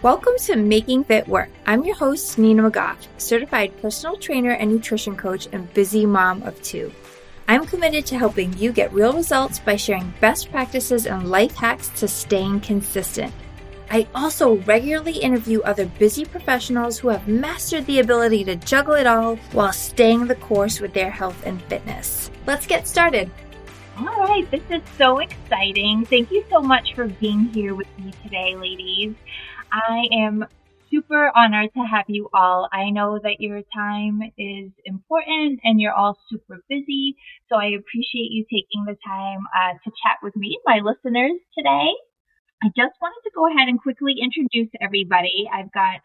Welcome to Making Fit Work. I'm your host, Nina McGough, certified personal trainer and nutrition coach and busy mom of two. I'm committed to helping you get real results by sharing best practices and life hacks to staying consistent. I also regularly interview other busy professionals who have mastered the ability to juggle it all while staying the course with their health and fitness. Let's get started. All right, this is so exciting. Thank you so much for being here with me today, ladies. I am super honored to have you all. I know that your time is important and you're all super busy, so I appreciate you taking the time uh, to chat with me, my listeners, today. I just wanted to go ahead and quickly introduce everybody. I've got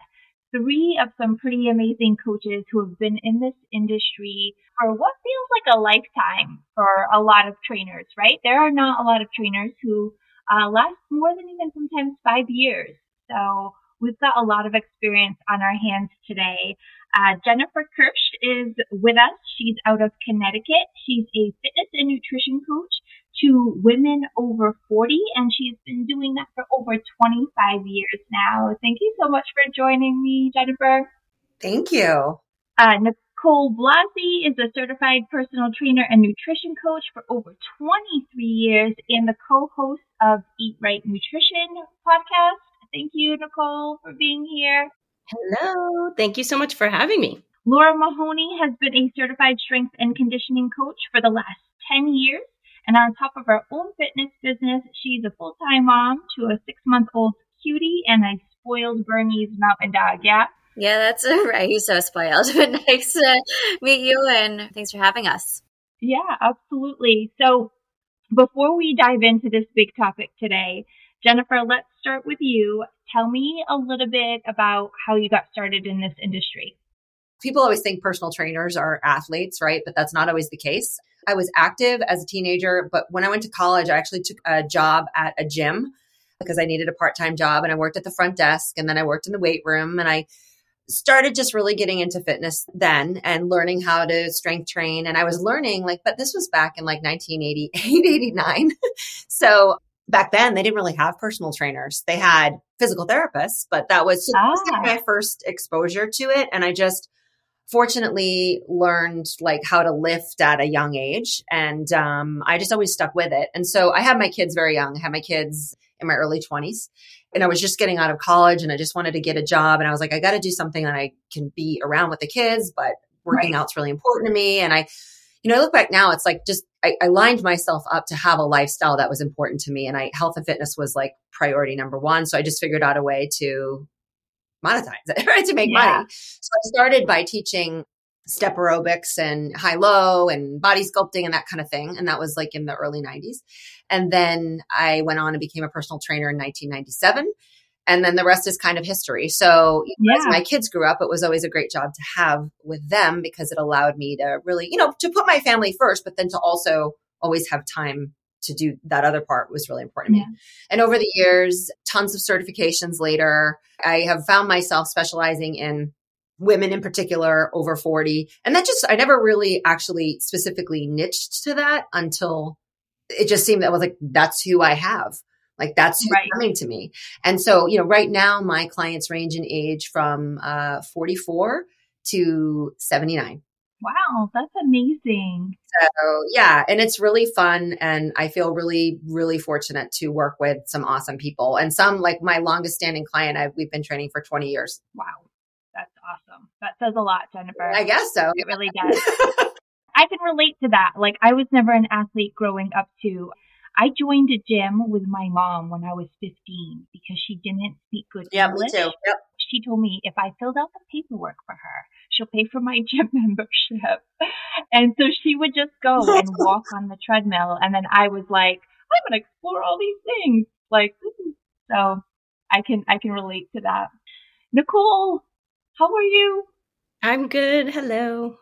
three of some pretty amazing coaches who have been in this industry for what feels like a lifetime for a lot of trainers, right? There are not a lot of trainers who uh, last more than even sometimes five years. So we've got a lot of experience on our hands today. Uh, Jennifer Kirsch is with us. She's out of Connecticut. She's a fitness and nutrition coach to women over 40, and she's been doing that for over 25 years now. Thank you so much for joining me, Jennifer. Thank you. Uh, Nicole Blasi is a certified personal trainer and nutrition coach for over 23 years and the co-host of Eat Right Nutrition podcast. Thank you, Nicole, for being here. Hello. Thank you so much for having me. Laura Mahoney has been a certified strength and conditioning coach for the last 10 years. And on top of her own fitness business, she's a full time mom to a six month old cutie and a spoiled Bernese mountain dog. Yeah. Yeah, that's right. He's so spoiled. But nice to meet you and thanks for having us. Yeah, absolutely. So before we dive into this big topic today, Jennifer, let's start with you. Tell me a little bit about how you got started in this industry. People always think personal trainers are athletes, right? But that's not always the case. I was active as a teenager, but when I went to college, I actually took a job at a gym because I needed a part time job and I worked at the front desk and then I worked in the weight room and I started just really getting into fitness then and learning how to strength train. And I was learning like, but this was back in like 1988, 89. so back then they didn't really have personal trainers. They had physical therapists, but that was, ah. my first exposure to it. And I just fortunately learned like how to lift at a young age. And um, I just always stuck with it. And so I had my kids very young. I had my kids in my early 20s. And I was just getting out of college and I just wanted to get a job. And I was like, I got to do something that I can be around with the kids, but working right. out's really important to me. And I, you know, I look back now, it's like just I, I, lined myself up to have a lifestyle that was important to me. And I health and fitness was like priority number one. So I just figured out a way to monetize it, right? To make yeah. money. So I started by teaching step aerobics and high low and body sculpting and that kind of thing. And that was like in the early 90s. And then I went on and became a personal trainer in 1997 and then the rest is kind of history. So yeah. as my kids grew up, it was always a great job to have with them because it allowed me to really, you know, to put my family first, but then to also always have time to do that other part was really important to me. And over the years, tons of certifications later, I have found myself specializing in women in particular over 40. And that just, I never really actually specifically niched to that until it just seemed that was like, that's who I have. Like that's right. coming to me. And so, you know, right now my clients range in age from uh, 44 to 79. Wow, that's amazing. So, yeah, and it's really fun. And I feel really, really fortunate to work with some awesome people. And some, like my longest standing client, I've, we've been training for 20 years. Wow, that's awesome. That says a lot, Jennifer. I guess so. It really does. I can relate to that. Like, I was never an athlete growing up, too. I joined a gym with my mom when I was 15 because she didn't speak good yeah, English. Me too. Yep. She told me if I filled out the paperwork for her, she'll pay for my gym membership. And so she would just go and walk on the treadmill. And then I was like, I'm going to explore all these things. Like, so I can, I can relate to that. Nicole, how are you? I'm good. Hello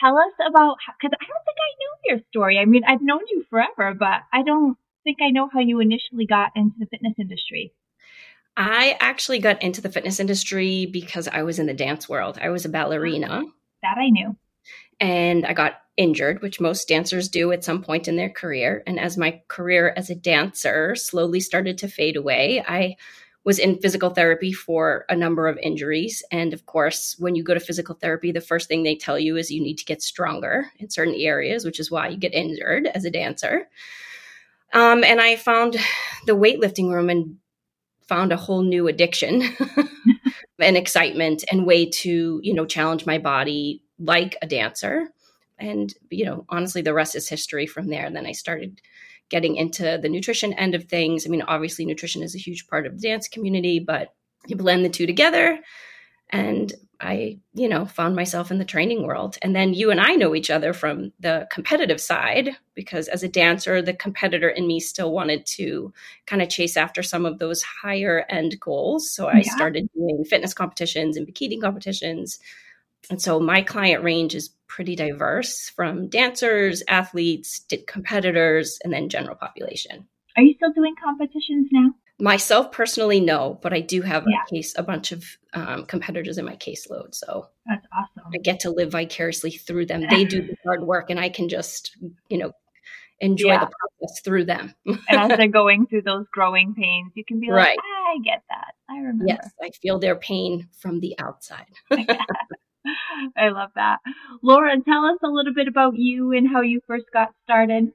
tell us about because I don't think I know your story. I mean, I've known you forever, but I don't think I know how you initially got into the fitness industry. I actually got into the fitness industry because I was in the dance world. I was a ballerina. That I knew. And I got injured, which most dancers do at some point in their career. And as my career as a dancer slowly started to fade away, I was in physical therapy for a number of injuries. And of course, when you go to physical therapy, the first thing they tell you is you need to get stronger in certain areas, which is why you get injured as a dancer. Um, and I found the weightlifting room and found a whole new addiction and excitement and way to, you know, challenge my body like a dancer. And, you know, honestly, the rest is history from there. And then I started getting into the nutrition end of things. I mean, obviously, nutrition is a huge part of the dance community, but you blend the two together. And I, you know, found myself in the training world. And then you and I know each other from the competitive side because as a dancer, the competitor in me still wanted to kind of chase after some of those higher end goals. So I yeah. started doing fitness competitions and bikini competitions. And so my client range is pretty diverse from dancers, athletes, competitors, and then general population. Are you still doing competitions now? Myself personally, no, but I do have yeah. a case, a bunch of um, competitors in my caseload. So that's awesome. I get to live vicariously through them. They do the hard work, and I can just, you know, enjoy yeah. the process through them. and as they're going through those growing pains, you can be like, right. I get that. I remember. Yes, I feel their pain from the outside. I love that. Laura, tell us a little bit about you and how you first got started.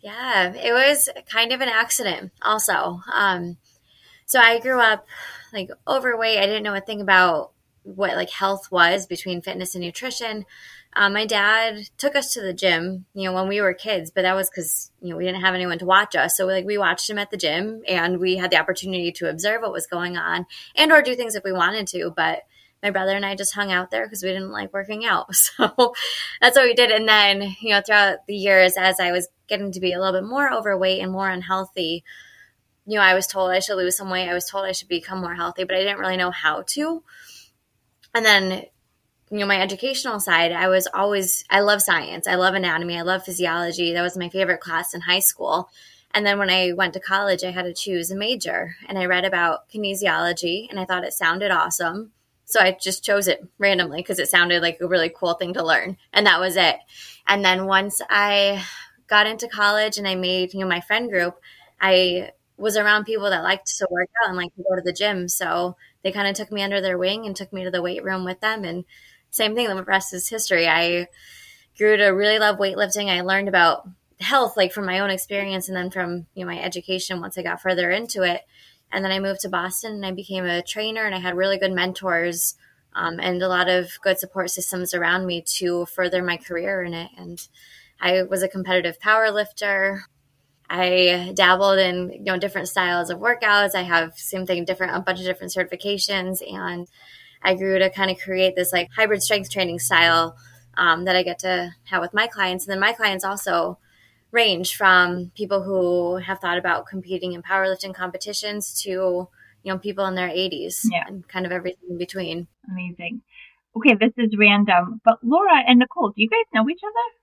Yeah, it was kind of an accident, also. Um, so I grew up like overweight. I didn't know a thing about what like health was between fitness and nutrition. Um, my dad took us to the gym, you know, when we were kids, but that was because you know we didn't have anyone to watch us. So like we watched him at the gym, and we had the opportunity to observe what was going on and or do things if we wanted to. But my brother and I just hung out there because we didn't like working out. So that's what we did. And then, you know, throughout the years, as I was getting to be a little bit more overweight and more unhealthy, you know, I was told I should lose some weight. I was told I should become more healthy, but I didn't really know how to. And then, you know, my educational side, I was always, I love science. I love anatomy. I love physiology. That was my favorite class in high school. And then when I went to college, I had to choose a major and I read about kinesiology and I thought it sounded awesome. So I just chose it randomly because it sounded like a really cool thing to learn. And that was it. And then once I got into college and I made, you know, my friend group, I was around people that liked to work out and like to go to the gym. So they kind of took me under their wing and took me to the weight room with them. And same thing, the rest is history. I grew to really love weightlifting. I learned about health like from my own experience and then from you know my education once I got further into it. And then I moved to Boston and I became a trainer and I had really good mentors um, and a lot of good support systems around me to further my career in it. And I was a competitive power lifter. I dabbled in you know different styles of workouts. I have same thing, different a bunch of different certifications, and I grew to kind of create this like hybrid strength training style um, that I get to have with my clients. And then my clients also range from people who have thought about competing in powerlifting competitions to you know people in their 80s yeah. and kind of everything in between amazing okay this is random but laura and nicole do you guys know each other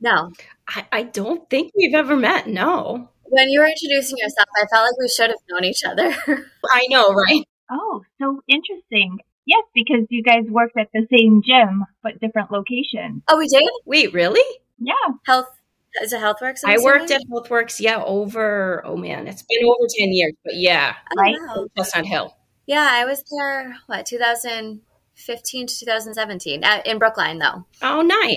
no i, I don't think we've ever met no when you were introducing yourself i felt like we should have known each other i know right oh so interesting Yes, because you guys worked at the same gym but different locations. Oh, we did? Wait, really? Yeah. Health is it HealthWorks? I'm i worked at HealthWorks, yeah, over oh man, it's been over ten years, but yeah, oh, right, Chestnut Hill. Yeah, I was there. What 2015 to 2017 at, in Brookline, though. Oh, nice.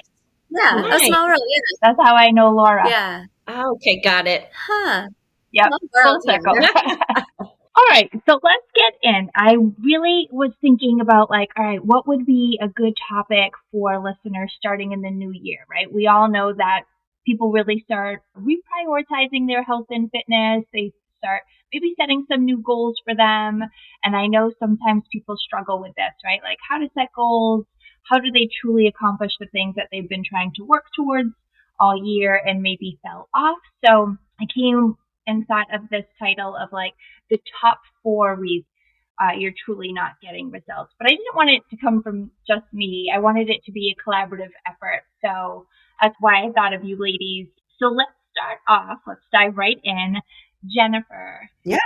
Yeah, nice. a small world. Yeah, that's how I know Laura. Yeah. Oh, okay, got it. Huh. Yep. Full circle. all right, so let's get in. I really was thinking about like, all right, what would be a good topic for listeners starting in the new year, right? We all know that people really start reprioritizing their health and fitness. They start maybe setting some new goals for them. And I know sometimes people struggle with this, right? Like how to set goals. How do they truly accomplish the things that they've been trying to work towards all year and maybe fell off? So I came and thought of this title of like the top four reasons uh, you're truly not getting results. But I didn't want it to come from just me. I wanted it to be a collaborative effort. So that's why I thought of you ladies. So let's start off. Let's dive right in. Jennifer. Yeah.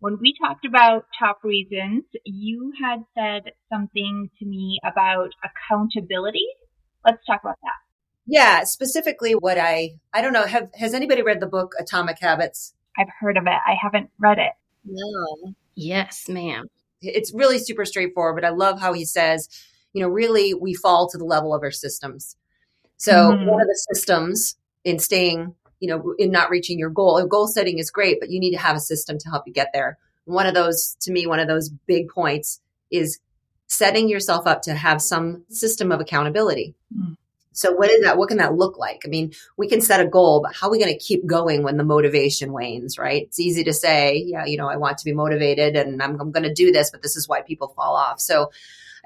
When we talked about top reasons, you had said something to me about accountability. Let's talk about that. Yeah, specifically what I I don't know, have has anybody read the book Atomic Habits? I've heard of it. I haven't read it. No. Yes, ma'am. It's really super straightforward, but I love how he says, you know, really we fall to the level of our systems. So mm-hmm. one of the systems in staying, you know, in not reaching your goal, goal setting is great, but you need to have a system to help you get there. One of those, to me, one of those big points is setting yourself up to have some system of accountability. Mm. So what is that? What can that look like? I mean, we can set a goal, but how are we going to keep going when the motivation wanes, right? It's easy to say, yeah, you know, I want to be motivated and I'm, I'm going to do this, but this is why people fall off. So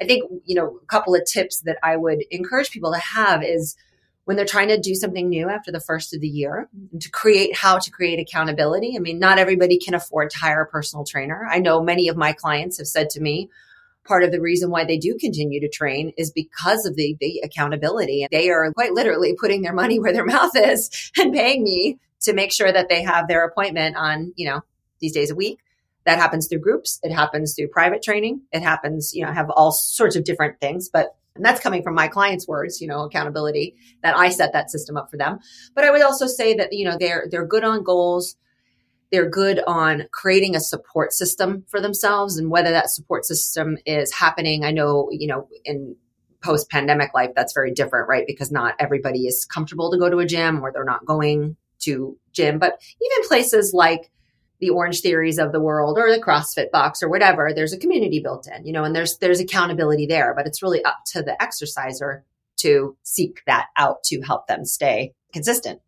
I think, you know, a couple of tips that I would encourage people to have is when they're trying to do something new after the first of the year to create how to create accountability. I mean, not everybody can afford to hire a personal trainer. I know many of my clients have said to me, part of the reason why they do continue to train is because of the, the accountability. They are quite literally putting their money where their mouth is and paying me to make sure that they have their appointment on, you know, these days a week. That happens through groups. It happens through private training. It happens, you know, have all sorts of different things, but and that's coming from my clients' words, you know, accountability that I set that system up for them. But I would also say that, you know, they're, they're good on goals they're good on creating a support system for themselves and whether that support system is happening. I know, you know, in post pandemic life, that's very different, right? Because not everybody is comfortable to go to a gym or they're not going to gym, but even places like the orange theories of the world or the CrossFit box or whatever, there's a community built in, you know, and there's, there's accountability there, but it's really up to the exerciser to seek that out to help them stay consistent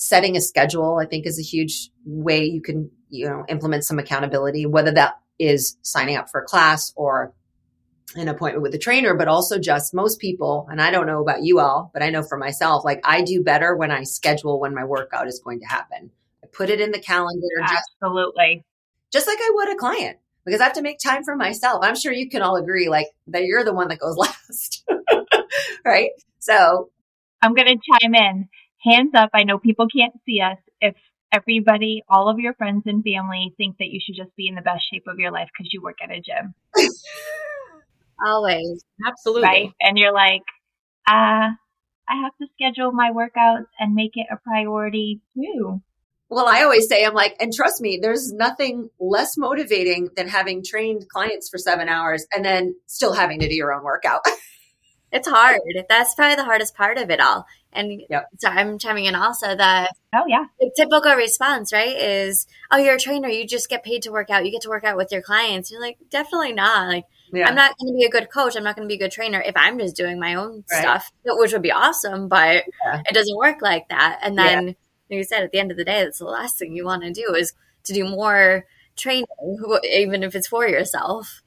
setting a schedule, I think is a huge way you can, you know, implement some accountability, whether that is signing up for a class or an appointment with a trainer, but also just most people, and I don't know about you all, but I know for myself, like I do better when I schedule when my workout is going to happen. I put it in the calendar. Absolutely. Just, just like I would a client because I have to make time for myself. I'm sure you can all agree, like that you're the one that goes last. right. So I'm going to chime in hands up. I know people can't see us. If everybody, all of your friends and family think that you should just be in the best shape of your life because you work at a gym. Always. Absolutely. Right. And you're like, uh, I have to schedule my workouts and make it a priority too. Well, I always say, I'm like, and trust me, there's nothing less motivating than having trained clients for seven hours and then still having to do your own workout. it's hard. That's probably the hardest part of it all. And yep. so I'm chiming in also that oh yeah, the typical response right is oh you're a trainer you just get paid to work out you get to work out with your clients. You're like definitely not like yeah. I'm not going to be a good coach. I'm not going to be a good trainer if I'm just doing my own right. stuff, which would be awesome, but yeah. it doesn't work like that. And then, yeah. Like you said, at the end of the day, that's the last thing you want to do is to do more training, even if it's for yourself.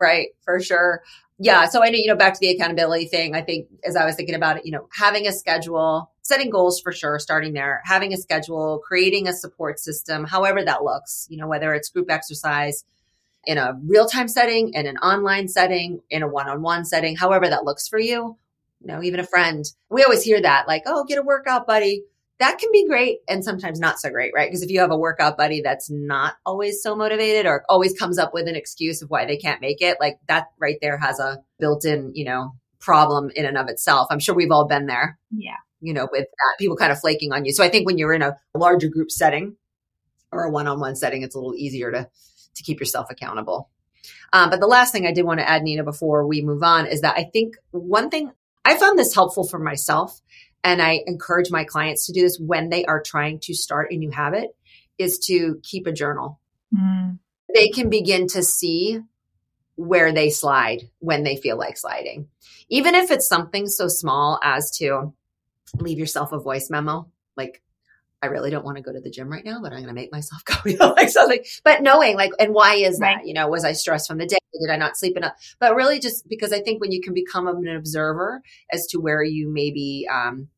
Right, for sure yeah, so I know, you know, back to the accountability thing, I think as I was thinking about it, you know, having a schedule, setting goals for sure, starting there, having a schedule, creating a support system, however that looks, you know, whether it's group exercise in a real time setting, in an online setting, in a one on one setting, however that looks for you, you know, even a friend. We always hear that like, oh, get a workout buddy that can be great and sometimes not so great, right? Because if you have a workout buddy that's not always so motivated or always comes up with an excuse of why they can't make it, like that right there has a built in, you know, problem in and of itself. I'm sure we've all been there. Yeah. You know, with that, people kind of flaking on you. So I think when you're in a larger group setting or a one on one setting, it's a little easier to, to keep yourself accountable. Um, but the last thing I did want to add, Nina, before we move on is that I think one thing I found this helpful for myself and I encourage my clients to do this when they are trying to start a new habit is to keep a journal. Mm. They can begin to see where they slide when they feel like sliding. Even if it's something so small as to leave yourself a voice memo, like, I really don't want to go to the gym right now, but I'm going to make myself go, you know, like something. But knowing, like, and why is right. that? You know, was I stressed from the day? Did I not sleep enough? But really, just because I think when you can become an observer as to where you maybe um,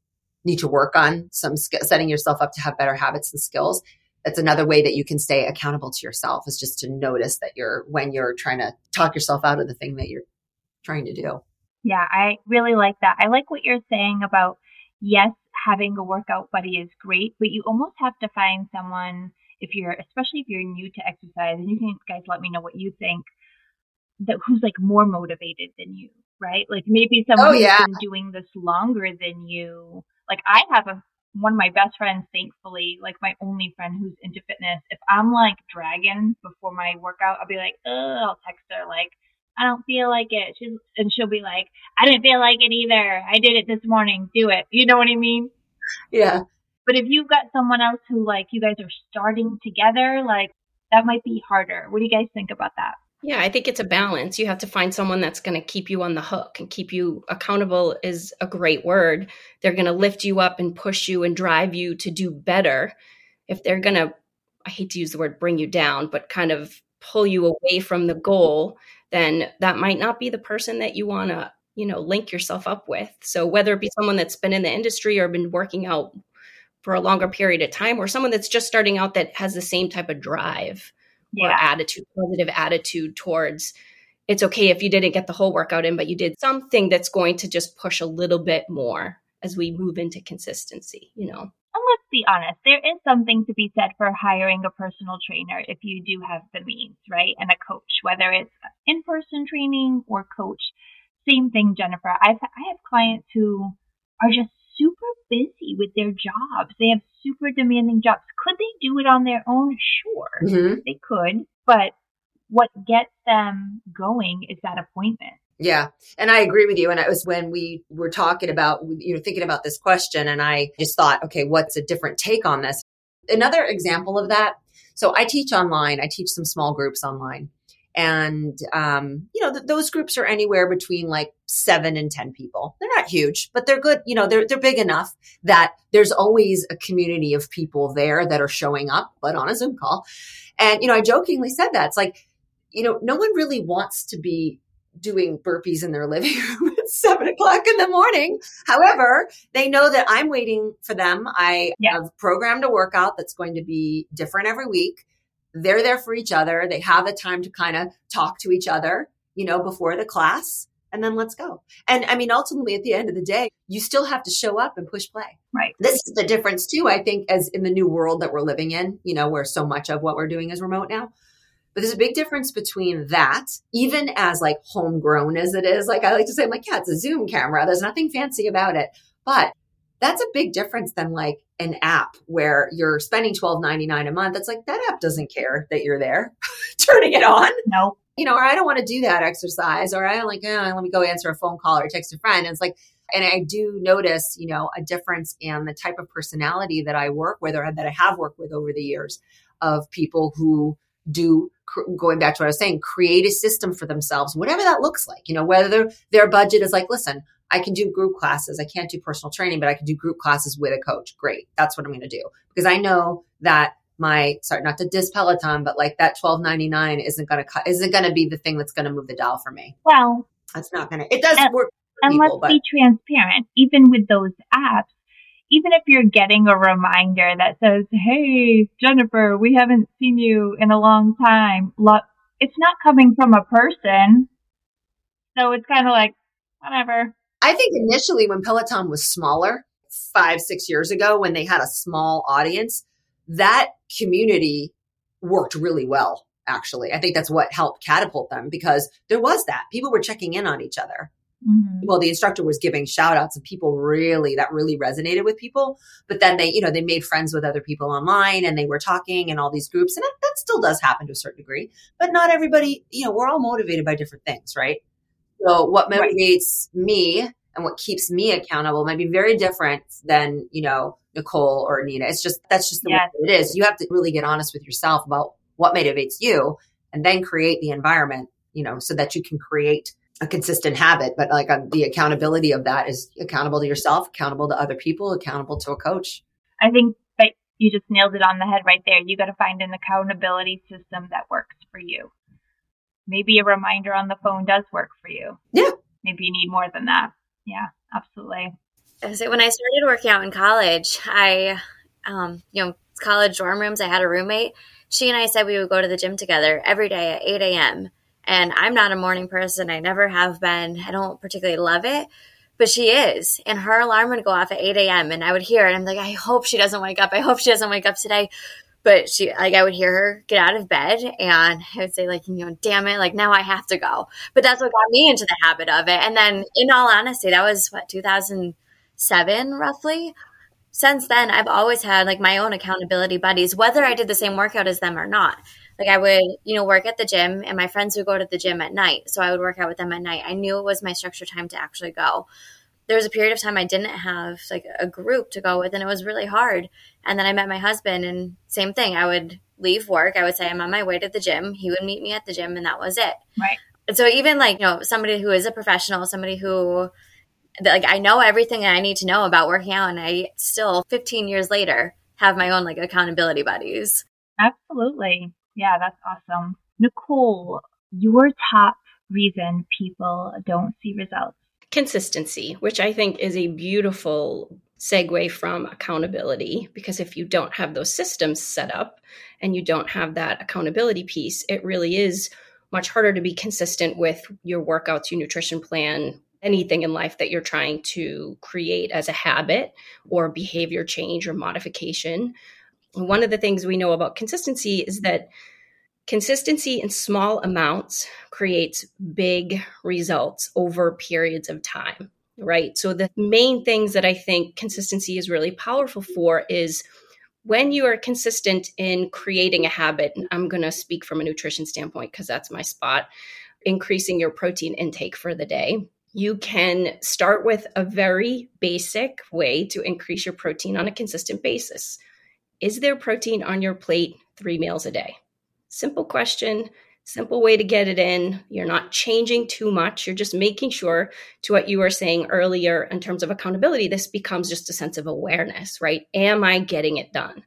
need to work on some sk- setting yourself up to have better habits and skills, that's another way that you can stay accountable to yourself is just to notice that you're when you're trying to talk yourself out of the thing that you're trying to do. Yeah, I really like that. I like what you're saying about yes, having a workout buddy is great, but you almost have to find someone if you're, especially if you're new to exercise, and you can guys let me know what you think, that who's like more motivated than you, right? Like maybe oh, someone oh, yeah. who's been doing this longer than you. Like I have a one of my best friends, thankfully, like my only friend who's into fitness, if I'm like dragging before my workout, I'll be like, oh, I'll text her like, I don't feel like it. She's, and she'll be like, I didn't feel like it either. I did it this morning. Do it. You know what I mean? Yeah. But if you've got someone else who like you guys are starting together, like that might be harder. What do you guys think about that? Yeah, I think it's a balance. You have to find someone that's going to keep you on the hook and keep you accountable is a great word. They're going to lift you up and push you and drive you to do better. If they're going to, I hate to use the word bring you down, but kind of pull you away from the goal, then that might not be the person that you want to, you know, link yourself up with. So whether it be someone that's been in the industry or been working out for a longer period of time or someone that's just starting out that has the same type of drive yeah. or attitude, positive attitude towards it's okay if you didn't get the whole workout in, but you did something that's going to just push a little bit more as we move into consistency, you know? Be honest, there is something to be said for hiring a personal trainer if you do have the means, right? And a coach, whether it's in person training or coach. Same thing, Jennifer. I've, I have clients who are just super busy with their jobs. They have super demanding jobs. Could they do it on their own? Sure, mm-hmm. they could. But what gets them going is that appointment. Yeah. And I agree with you. And it was when we were talking about, you know, thinking about this question, and I just thought, okay, what's a different take on this? Another example of that. So I teach online, I teach some small groups online. And, um, you know, th- those groups are anywhere between like seven and 10 people. They're not huge, but they're good. You know, they're, they're big enough that there's always a community of people there that are showing up, but on a Zoom call. And, you know, I jokingly said that it's like, you know, no one really wants to be doing burpees in their living room at seven o'clock in the morning. However, they know that I'm waiting for them. I yeah. have programmed a workout that's going to be different every week they're there for each other. They have the time to kind of talk to each other, you know, before the class and then let's go. And I mean, ultimately at the end of the day, you still have to show up and push play. Right. This is the difference too, I think, as in the new world that we're living in, you know, where so much of what we're doing is remote now. But there's a big difference between that, even as like homegrown as it is. Like I like to say, I'm like, yeah, it's a Zoom camera. There's nothing fancy about it. But that's a big difference than like an app where you're spending twelve ninety nine a month. It's like that app doesn't care that you're there turning it on. No. You know, or I don't want to do that exercise, or I don't like, oh, let me go answer a phone call or text a friend. And it's like, and I do notice, you know, a difference in the type of personality that I work with or that I have worked with over the years of people who do going back to what I was saying, create a system for themselves, whatever that looks like. You know, whether their, their budget is like, listen, I can do group classes. I can't do personal training, but I can do group classes with a coach. Great. That's what I'm going to do because I know that my sorry not to diss Peloton, but like that twelve ninety nine isn't going to isn't going to be the thing that's going to move the dial for me. Well, that's not going to. It does and, work. And people, let's but. be transparent. Even with those apps, even if you're getting a reminder that says, "Hey, Jennifer, we haven't seen you in a long time," it's not coming from a person, so it's kind of like whatever. I think initially when Peloton was smaller, five, six years ago, when they had a small audience, that community worked really well, actually. I think that's what helped catapult them because there was that. People were checking in on each other. Mm-hmm. Well, the instructor was giving shout outs and people really, that really resonated with people. But then they, you know, they made friends with other people online and they were talking in all these groups. And that, that still does happen to a certain degree. But not everybody, you know, we're all motivated by different things, right? So what motivates right. me and what keeps me accountable might be very different than, you know, Nicole or Nina. It's just, that's just the yes. way it is. You have to really get honest with yourself about what motivates you and then create the environment, you know, so that you can create a consistent habit. But like uh, the accountability of that is accountable to yourself, accountable to other people, accountable to a coach. I think that you just nailed it on the head right there. You got to find an accountability system that works for you maybe a reminder on the phone does work for you. Yeah. Maybe you need more than that. Yeah, absolutely. So when I started working out in college, I, um, you know, college dorm rooms, I had a roommate. She and I said we would go to the gym together every day at 8 a.m. And I'm not a morning person. I never have been. I don't particularly love it, but she is. And her alarm would go off at 8 a.m. And I would hear it. I'm like, I hope she doesn't wake up. I hope she doesn't wake up today but she like I would hear her get out of bed and I would say like you know damn it like now I have to go but that's what got me into the habit of it and then in all honesty that was what 2007 roughly since then, I've always had like my own accountability buddies, whether I did the same workout as them or not. Like I would, you know, work at the gym and my friends would go to the gym at night. So I would work out with them at night. I knew it was my structured time to actually go. There was a period of time I didn't have like a group to go with and it was really hard. And then I met my husband and same thing. I would leave work. I would say I'm on my way to the gym. He would meet me at the gym and that was it. Right. And so even like, you know, somebody who is a professional, somebody who like I know everything I need to know about working out and I still 15 years later have my own like accountability buddies. Absolutely. Yeah, that's awesome. Nicole, your top reason people don't see results? Consistency, which I think is a beautiful segue from accountability because if you don't have those systems set up and you don't have that accountability piece, it really is much harder to be consistent with your workouts, your nutrition plan, anything in life that you're trying to create as a habit or behavior change or modification. One of the things we know about consistency is that consistency in small amounts creates big results over periods of time, right? So, the main things that I think consistency is really powerful for is when you are consistent in creating a habit, and I'm going to speak from a nutrition standpoint because that's my spot, increasing your protein intake for the day you can start with a very basic way to increase your protein on a consistent basis. Is there protein on your plate three meals a day? Simple question, simple way to get it in. You're not changing too much. You're just making sure, to what you were saying earlier in terms of accountability, this becomes just a sense of awareness, right? Am I getting it done?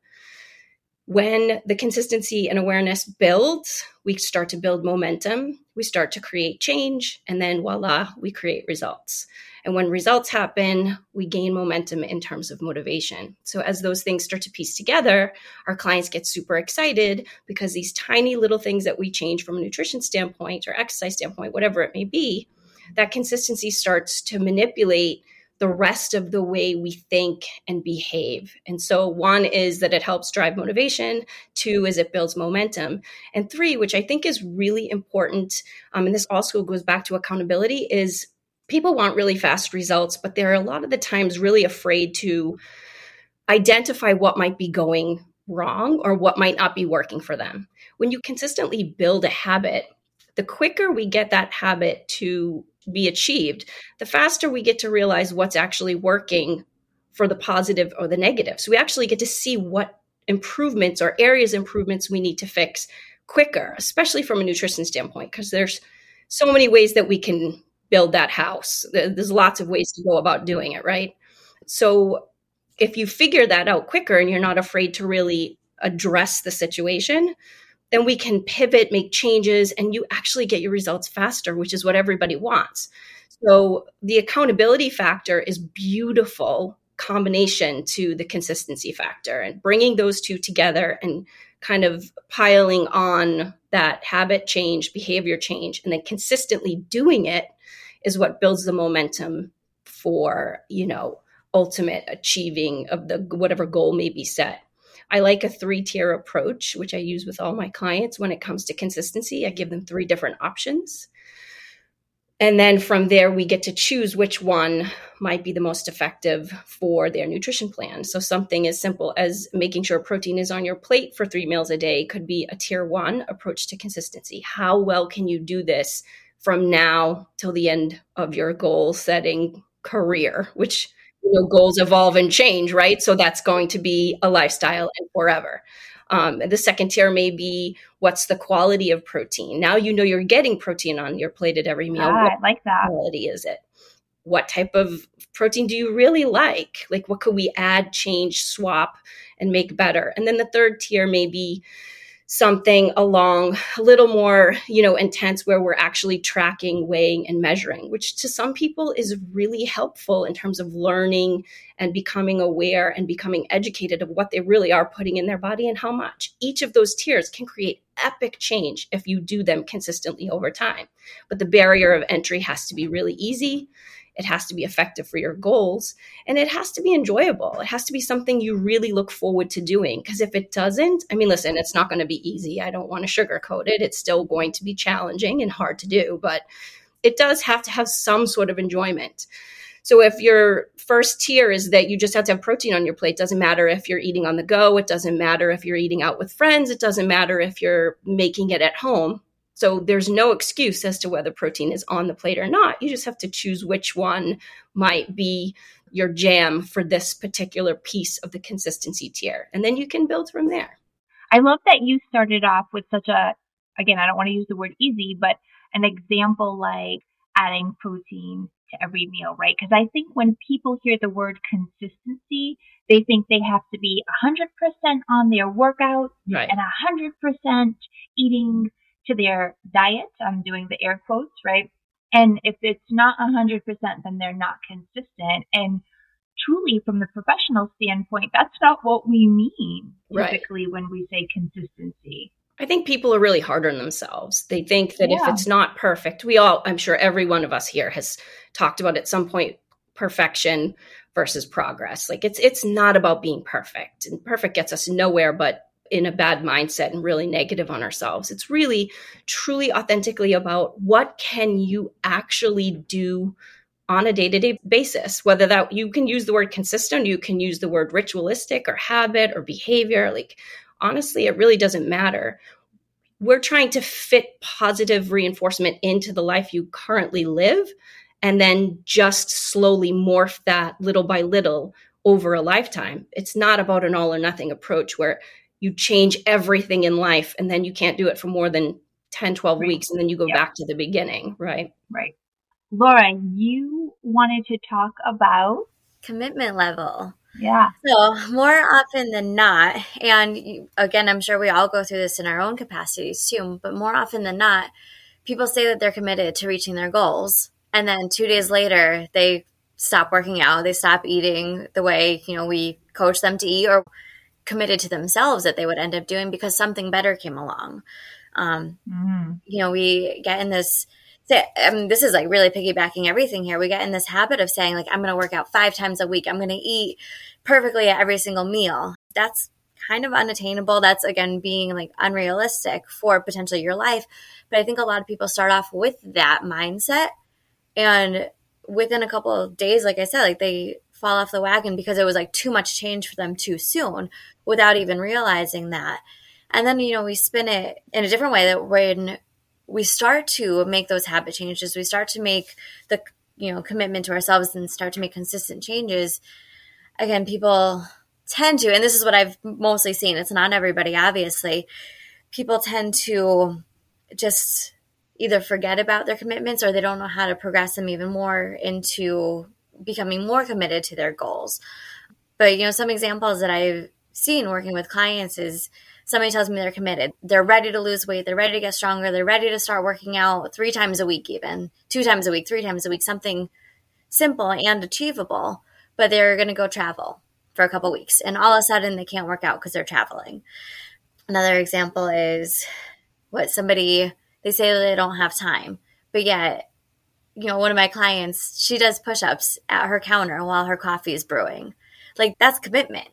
when the consistency and awareness builds, we start to build momentum, we start to create change, and then voila, we create results. And when results happen, we gain momentum in terms of motivation. So, as those things start to piece together, our clients get super excited because these tiny little things that we change from a nutrition standpoint or exercise standpoint, whatever it may be, that consistency starts to manipulate the rest of the way we think and behave. And so, one is that it helps drive motivation, two is it builds momentum, and three, which I think is really important, um, and this also goes back to accountability, is people want really fast results, but they're a lot of the times really afraid to identify what might be going wrong or what might not be working for them. When you consistently build a habit, the quicker we get that habit to be achieved, the faster we get to realize what's actually working for the positive or the negative. So we actually get to see what improvements or areas improvements we need to fix quicker, especially from a nutrition standpoint, because there's so many ways that we can build that house. There's lots of ways to go about doing it, right? So if you figure that out quicker and you're not afraid to really address the situation, then we can pivot, make changes, and you actually get your results faster, which is what everybody wants. So the accountability factor is beautiful combination to the consistency factor and bringing those two together and kind of piling on that habit change, behavior change, and then consistently doing it is what builds the momentum for, you know, ultimate achieving of the whatever goal may be set. I like a three tier approach, which I use with all my clients when it comes to consistency. I give them three different options. And then from there, we get to choose which one might be the most effective for their nutrition plan. So, something as simple as making sure protein is on your plate for three meals a day could be a tier one approach to consistency. How well can you do this from now till the end of your goal setting career, which you know goals evolve and change right? So that's going to be a lifestyle and forever. Um, the second tier may be what's the quality of protein? Now you know you're getting protein on your plate at every meal. Ah, i like that. Quality is it? What type of protein do you really like? Like what could we add change swap and make better? And then the third tier may be something along a little more, you know, intense where we're actually tracking, weighing, and measuring, which to some people is really helpful in terms of learning and becoming aware and becoming educated of what they really are putting in their body and how much. Each of those tiers can create epic change if you do them consistently over time. But the barrier of entry has to be really easy it has to be effective for your goals, and it has to be enjoyable. It has to be something you really look forward to doing. Because if it doesn't, I mean, listen, it's not going to be easy. I don't want to sugarcoat it. It's still going to be challenging and hard to do, but it does have to have some sort of enjoyment. So if your first tier is that you just have to have protein on your plate, doesn't matter if you're eating on the go, it doesn't matter if you're eating out with friends, it doesn't matter if you're making it at home. So there's no excuse as to whether protein is on the plate or not. You just have to choose which one might be your jam for this particular piece of the consistency tier. And then you can build from there. I love that you started off with such a, again, I don't want to use the word easy, but an example like adding protein to every meal, right? Because I think when people hear the word consistency, they think they have to be 100% on their workout right. and 100% eating to their diet. I'm doing the air quotes, right? And if it's not 100%, then they're not consistent. And truly, from the professional standpoint, that's not what we mean typically right. when we say consistency. I think people are really hard on themselves. They think that yeah. if it's not perfect, we all, I'm sure every one of us here has talked about at some point perfection versus progress. Like it's it's not about being perfect. And perfect gets us nowhere but in a bad mindset and really negative on ourselves. It's really truly authentically about what can you actually do on a day-to-day basis whether that you can use the word consistent you can use the word ritualistic or habit or behavior like honestly, it really doesn't matter. We're trying to fit positive reinforcement into the life you currently live and then just slowly morph that little by little over a lifetime. It's not about an all or nothing approach where you change everything in life and then you can't do it for more than 10, 12 right. weeks and then you go back to the beginning, right? Right. Laura, you wanted to talk about commitment level. Yeah. So, more often than not, and again, I'm sure we all go through this in our own capacities too, but more often than not, people say that they're committed to reaching their goals. And then two days later, they stop working out, they stop eating the way, you know, we coach them to eat or committed to themselves that they would end up doing because something better came along. Um, mm-hmm. You know, we get in this I mean, this is like really piggybacking everything here. We get in this habit of saying, like, I'm going to work out five times a week. I'm going to eat perfectly at every single meal. That's kind of unattainable. That's again being like unrealistic for potentially your life. But I think a lot of people start off with that mindset. And within a couple of days, like I said, like they fall off the wagon because it was like too much change for them too soon without even realizing that. And then, you know, we spin it in a different way that when we start to make those habit changes, we start to make the you know commitment to ourselves and start to make consistent changes. Again, people tend to, and this is what I've mostly seen. It's not everybody, obviously. People tend to just either forget about their commitments or they don't know how to progress them even more into becoming more committed to their goals. But you know, some examples that I've seen working with clients is somebody tells me they're committed. They're ready to lose weight. They're ready to get stronger. They're ready to start working out three times a week, even two times a week, three times a week, something simple and achievable. But they're going to go travel for a couple weeks. And all of a sudden, they can't work out because they're traveling. Another example is what somebody, they say they don't have time, but yet, you know, one of my clients, she does push ups at her counter while her coffee is brewing. Like, that's commitment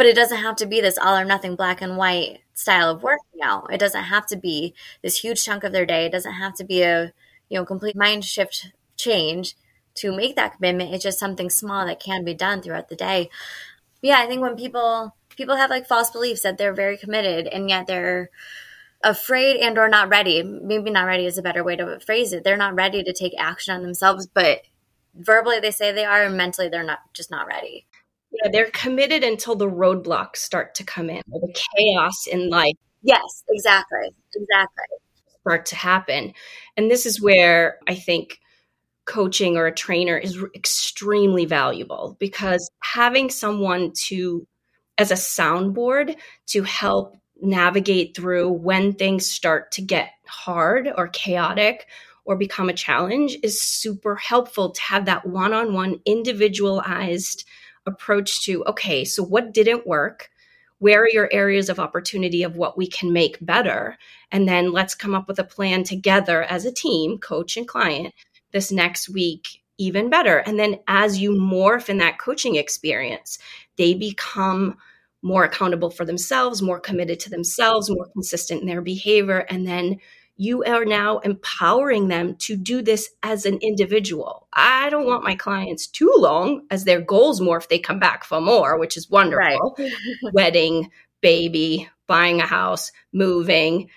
but it doesn't have to be this all or nothing black and white style of working out. It doesn't have to be this huge chunk of their day. It doesn't have to be a, you know, complete mind shift change to make that commitment. It's just something small that can be done throughout the day. Yeah, I think when people people have like false beliefs that they're very committed and yet they're afraid and or not ready. Maybe not ready is a better way to phrase it. They're not ready to take action on themselves, but verbally they say they are and mentally they're not just not ready. Yeah, they're committed until the roadblocks start to come in, or the chaos in life. Yes, exactly. Exactly. Start to happen. And this is where I think coaching or a trainer is extremely valuable because having someone to, as a soundboard, to help navigate through when things start to get hard or chaotic or become a challenge is super helpful to have that one on one individualized approach to okay, so what didn't work? Where are your areas of opportunity of what we can make better? And then let's come up with a plan together as a team, coach and client, this next week even better. And then as you morph in that coaching experience, they become more accountable for themselves, more committed to themselves, more consistent in their behavior. And then you are now empowering them to do this as an individual. I don't want my clients too long as their goals morph, they come back for more, which is wonderful. Right. Wedding, baby, buying a house, moving,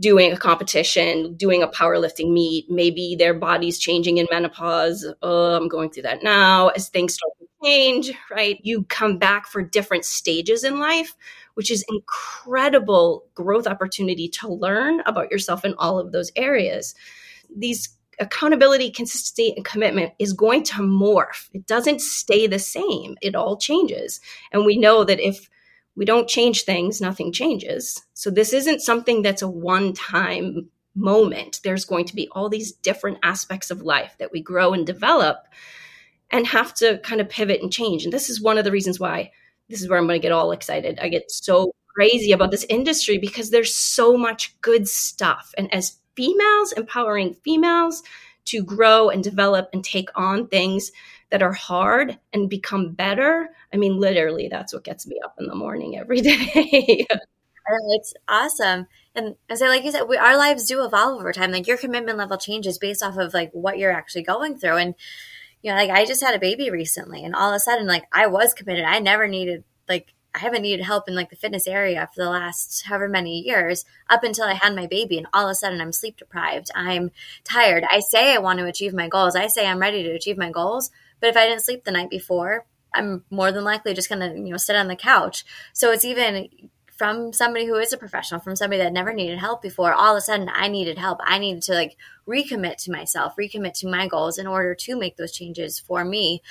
doing a competition, doing a powerlifting meet, maybe their body's changing in menopause. Oh, I'm going through that now. As things start to change, right? You come back for different stages in life, which is incredible growth opportunity to learn about yourself in all of those areas. These accountability, consistency, and commitment is going to morph. It doesn't stay the same. It all changes. And we know that if we don't change things, nothing changes. So this isn't something that's a one time moment. There's going to be all these different aspects of life that we grow and develop and have to kind of pivot and change. And this is one of the reasons why this is where I'm going to get all excited. I get so crazy about this industry because there's so much good stuff. And as females, empowering females to grow and develop and take on things that are hard and become better. I mean, literally, that's what gets me up in the morning every day. Oh, it's awesome. And I say, like you said, we, our lives do evolve over time. Like your commitment level changes based off of like what you're actually going through. And, you know, like I just had a baby recently and all of a sudden, like I was committed. I never needed, like, I haven't needed help in like the fitness area for the last however many years up until I had my baby. And all of a sudden, I'm sleep deprived. I'm tired. I say I want to achieve my goals. I say I'm ready to achieve my goals but if I didn't sleep the night before, I'm more than likely just going to, you know, sit on the couch. So it's even from somebody who is a professional, from somebody that never needed help before, all of a sudden I needed help. I needed to like recommit to myself, recommit to my goals in order to make those changes for me.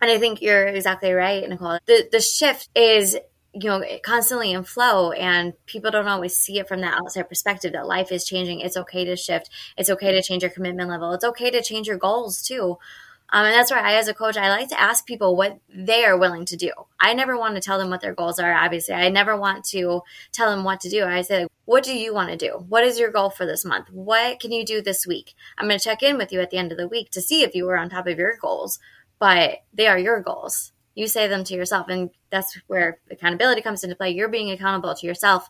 And I think you're exactly right, Nicole. The the shift is you know constantly in flow and people don't always see it from that outside perspective that life is changing it's okay to shift it's okay to change your commitment level it's okay to change your goals too um, and that's why I, as a coach, I like to ask people what they are willing to do. I never want to tell them what their goals are. Obviously, I never want to tell them what to do. I say, what do you want to do? What is your goal for this month? What can you do this week? I'm going to check in with you at the end of the week to see if you were on top of your goals, but they are your goals. You say them to yourself, and that's where accountability comes into play. You're being accountable to yourself.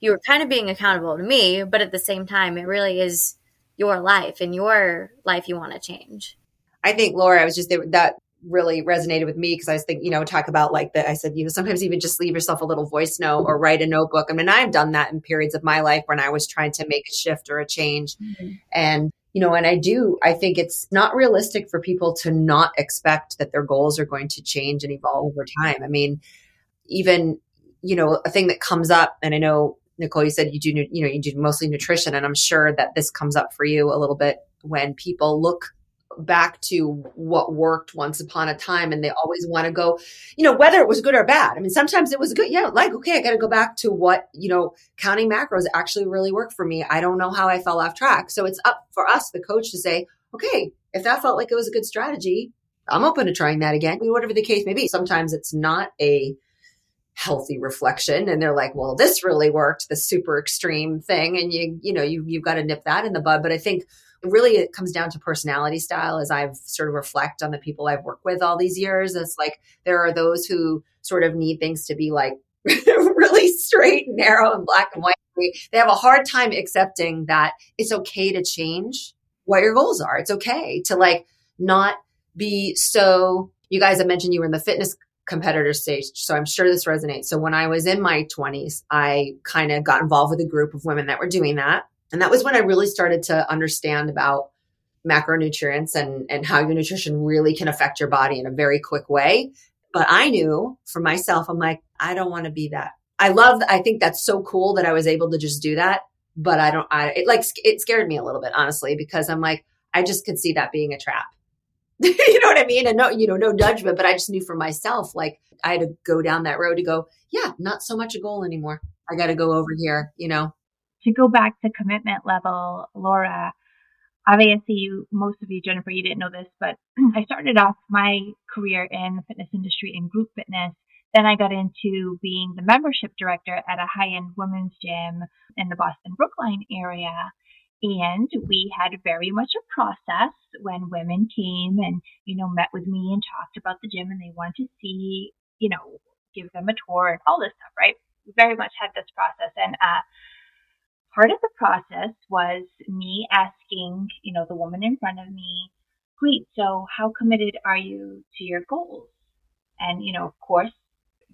You are kind of being accountable to me, but at the same time, it really is your life and your life you want to change. I think Laura, I was just that really resonated with me because I was thinking, you know, talk about like that. I said, you know, sometimes even just leave yourself a little voice note or write a notebook. I mean, I've done that in periods of my life when I was trying to make a shift or a change. Mm-hmm. And, you know, and I do, I think it's not realistic for people to not expect that their goals are going to change and evolve over time. I mean, even, you know, a thing that comes up, and I know, Nicole, you said you do, you know, you do mostly nutrition, and I'm sure that this comes up for you a little bit when people look back to what worked once upon a time and they always want to go you know whether it was good or bad. I mean sometimes it was good yeah like okay i got to go back to what you know counting macros actually really worked for me. I don't know how i fell off track. So it's up for us the coach to say okay if that felt like it was a good strategy i'm open to trying that again. I mean, whatever the case may be. Sometimes it's not a healthy reflection and they're like well this really worked the super extreme thing and you you know you you've got to nip that in the bud. But i think really it comes down to personality style as I've sort of reflect on the people I've worked with all these years. It's like there are those who sort of need things to be like really straight and narrow and black and white. They have a hard time accepting that it's okay to change what your goals are. It's okay to like not be so you guys have mentioned you were in the fitness competitor stage. So I'm sure this resonates. So when I was in my 20s, I kind of got involved with a group of women that were doing that. And that was when I really started to understand about macronutrients and, and how your nutrition really can affect your body in a very quick way. But I knew for myself, I'm like, I don't want to be that. I love, I think that's so cool that I was able to just do that. But I don't, I, it like, it scared me a little bit, honestly, because I'm like, I just could see that being a trap. you know what I mean? And no, you know, no judgment, but I just knew for myself, like I had to go down that road to go, yeah, not so much a goal anymore. I got to go over here, you know, to go back to commitment level, Laura, obviously you, most of you, Jennifer, you didn't know this, but I started off my career in the fitness industry in group fitness. Then I got into being the membership director at a high-end women's gym in the Boston Brookline area. And we had very much a process when women came and, you know, met with me and talked about the gym and they wanted to see, you know, give them a tour and all this stuff, right? We very much had this process. And, uh, part of the process was me asking, you know, the woman in front of me, great, so how committed are you to your goals? And, you know, of course,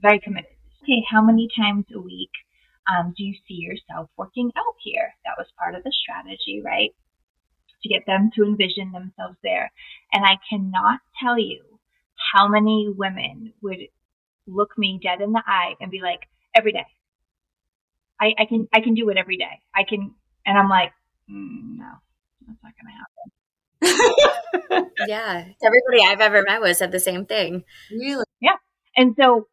very committed. Okay, how many times a week um, do you see yourself working out here? That was part of the strategy, right? To get them to envision themselves there. And I cannot tell you how many women would look me dead in the eye and be like, every day. I, I can I can do it every day. I can, and I'm like, mm, no, that's not going to happen. yeah, everybody I've ever met was said the same thing. Really? Yeah, and so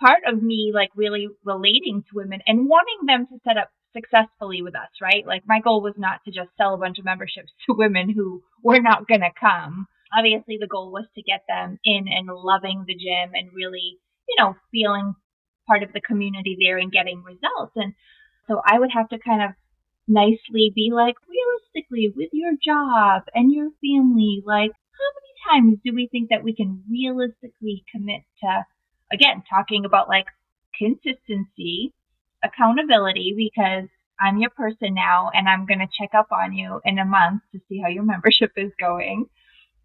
part of me like really relating to women and wanting them to set up successfully with us, right? Like my goal was not to just sell a bunch of memberships to women who were not going to come. Obviously, the goal was to get them in and loving the gym and really, you know, feeling part of the community there and getting results. And so I would have to kind of nicely be like, realistically, with your job and your family, like, how many times do we think that we can realistically commit to, again, talking about like consistency, accountability, because I'm your person now and I'm going to check up on you in a month to see how your membership is going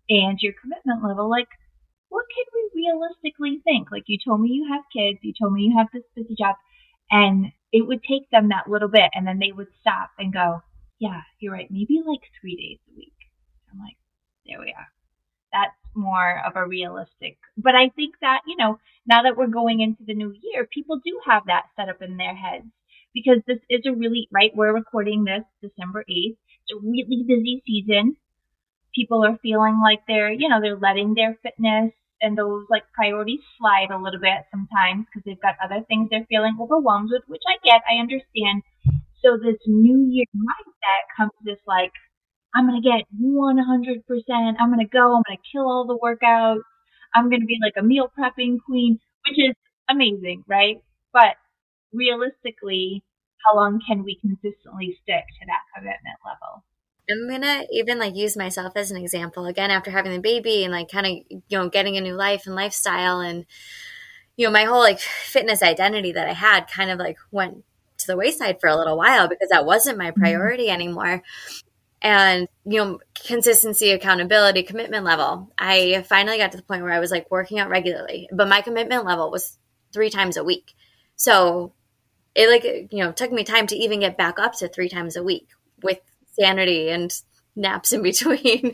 and your commitment level. Like, what can we realistically think? Like, you told me you have kids, you told me you have this busy job, and it would take them that little bit and then they would stop and go, yeah, you're right. Maybe like three days a week. I'm like, there we are. That's more of a realistic, but I think that, you know, now that we're going into the new year, people do have that set up in their heads because this is a really, right? We're recording this December 8th. It's a really busy season. People are feeling like they're, you know, they're letting their fitness and those like priorities slide a little bit sometimes because they've got other things they're feeling overwhelmed with, which I get, I understand. So this new year mindset comes this like, I'm gonna get 100%. I'm gonna go. I'm gonna kill all the workouts. I'm gonna be like a meal prepping queen, which is amazing, right? But realistically, how long can we consistently stick to that commitment level? I'm gonna even like use myself as an example again after having the baby and like kind of you know getting a new life and lifestyle and you know my whole like fitness identity that I had kind of like went to the wayside for a little while because that wasn't my mm-hmm. priority anymore. And you know consistency, accountability, commitment level. I finally got to the point where I was like working out regularly, but my commitment level was three times a week. So it like you know took me time to even get back up to three times a week with sanity and naps in between.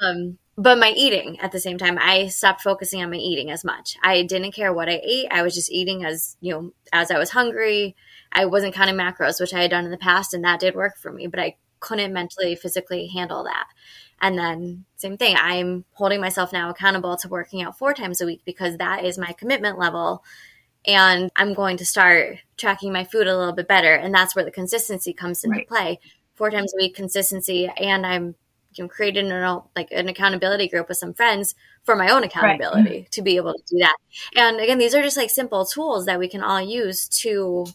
um, but my eating at the same time, I stopped focusing on my eating as much. I didn't care what I ate. I was just eating as, you know, as I was hungry. I wasn't counting macros, which I had done in the past, and that did work for me, but I couldn't mentally, physically handle that. And then, same thing, I'm holding myself now accountable to working out four times a week because that is my commitment level. And I'm going to start tracking my food a little bit better. And that's where the consistency comes into right. play four times a week consistency and i'm you know, created an like an accountability group with some friends for my own mm-hmm. accountability right. to be able to do that and again these are just like simple tools that we can all use to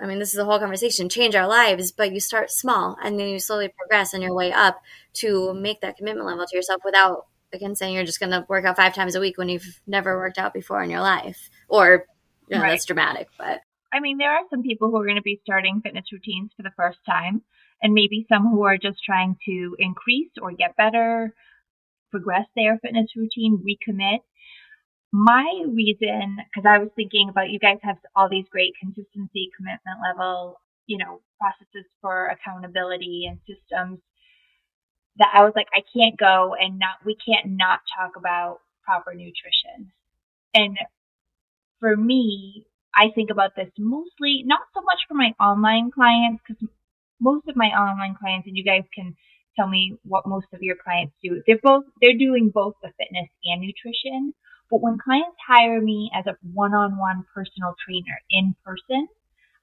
i mean this is a whole conversation change our lives but you start small and then you slowly progress on your way up to make that commitment level to yourself without again saying you're just going to work out five times a week when you've never worked out before in your life or you know, right. that's dramatic but i mean there are some people who are going to be starting fitness routines for the first time and maybe some who are just trying to increase or get better, progress their fitness routine, recommit. My reason, because I was thinking about you guys have all these great consistency, commitment level, you know, processes for accountability and systems that I was like, I can't go and not, we can't not talk about proper nutrition. And for me, I think about this mostly, not so much for my online clients, because most of my online clients, and you guys can tell me what most of your clients do. They're both, they're doing both the fitness and nutrition. But when clients hire me as a one-on-one personal trainer in person,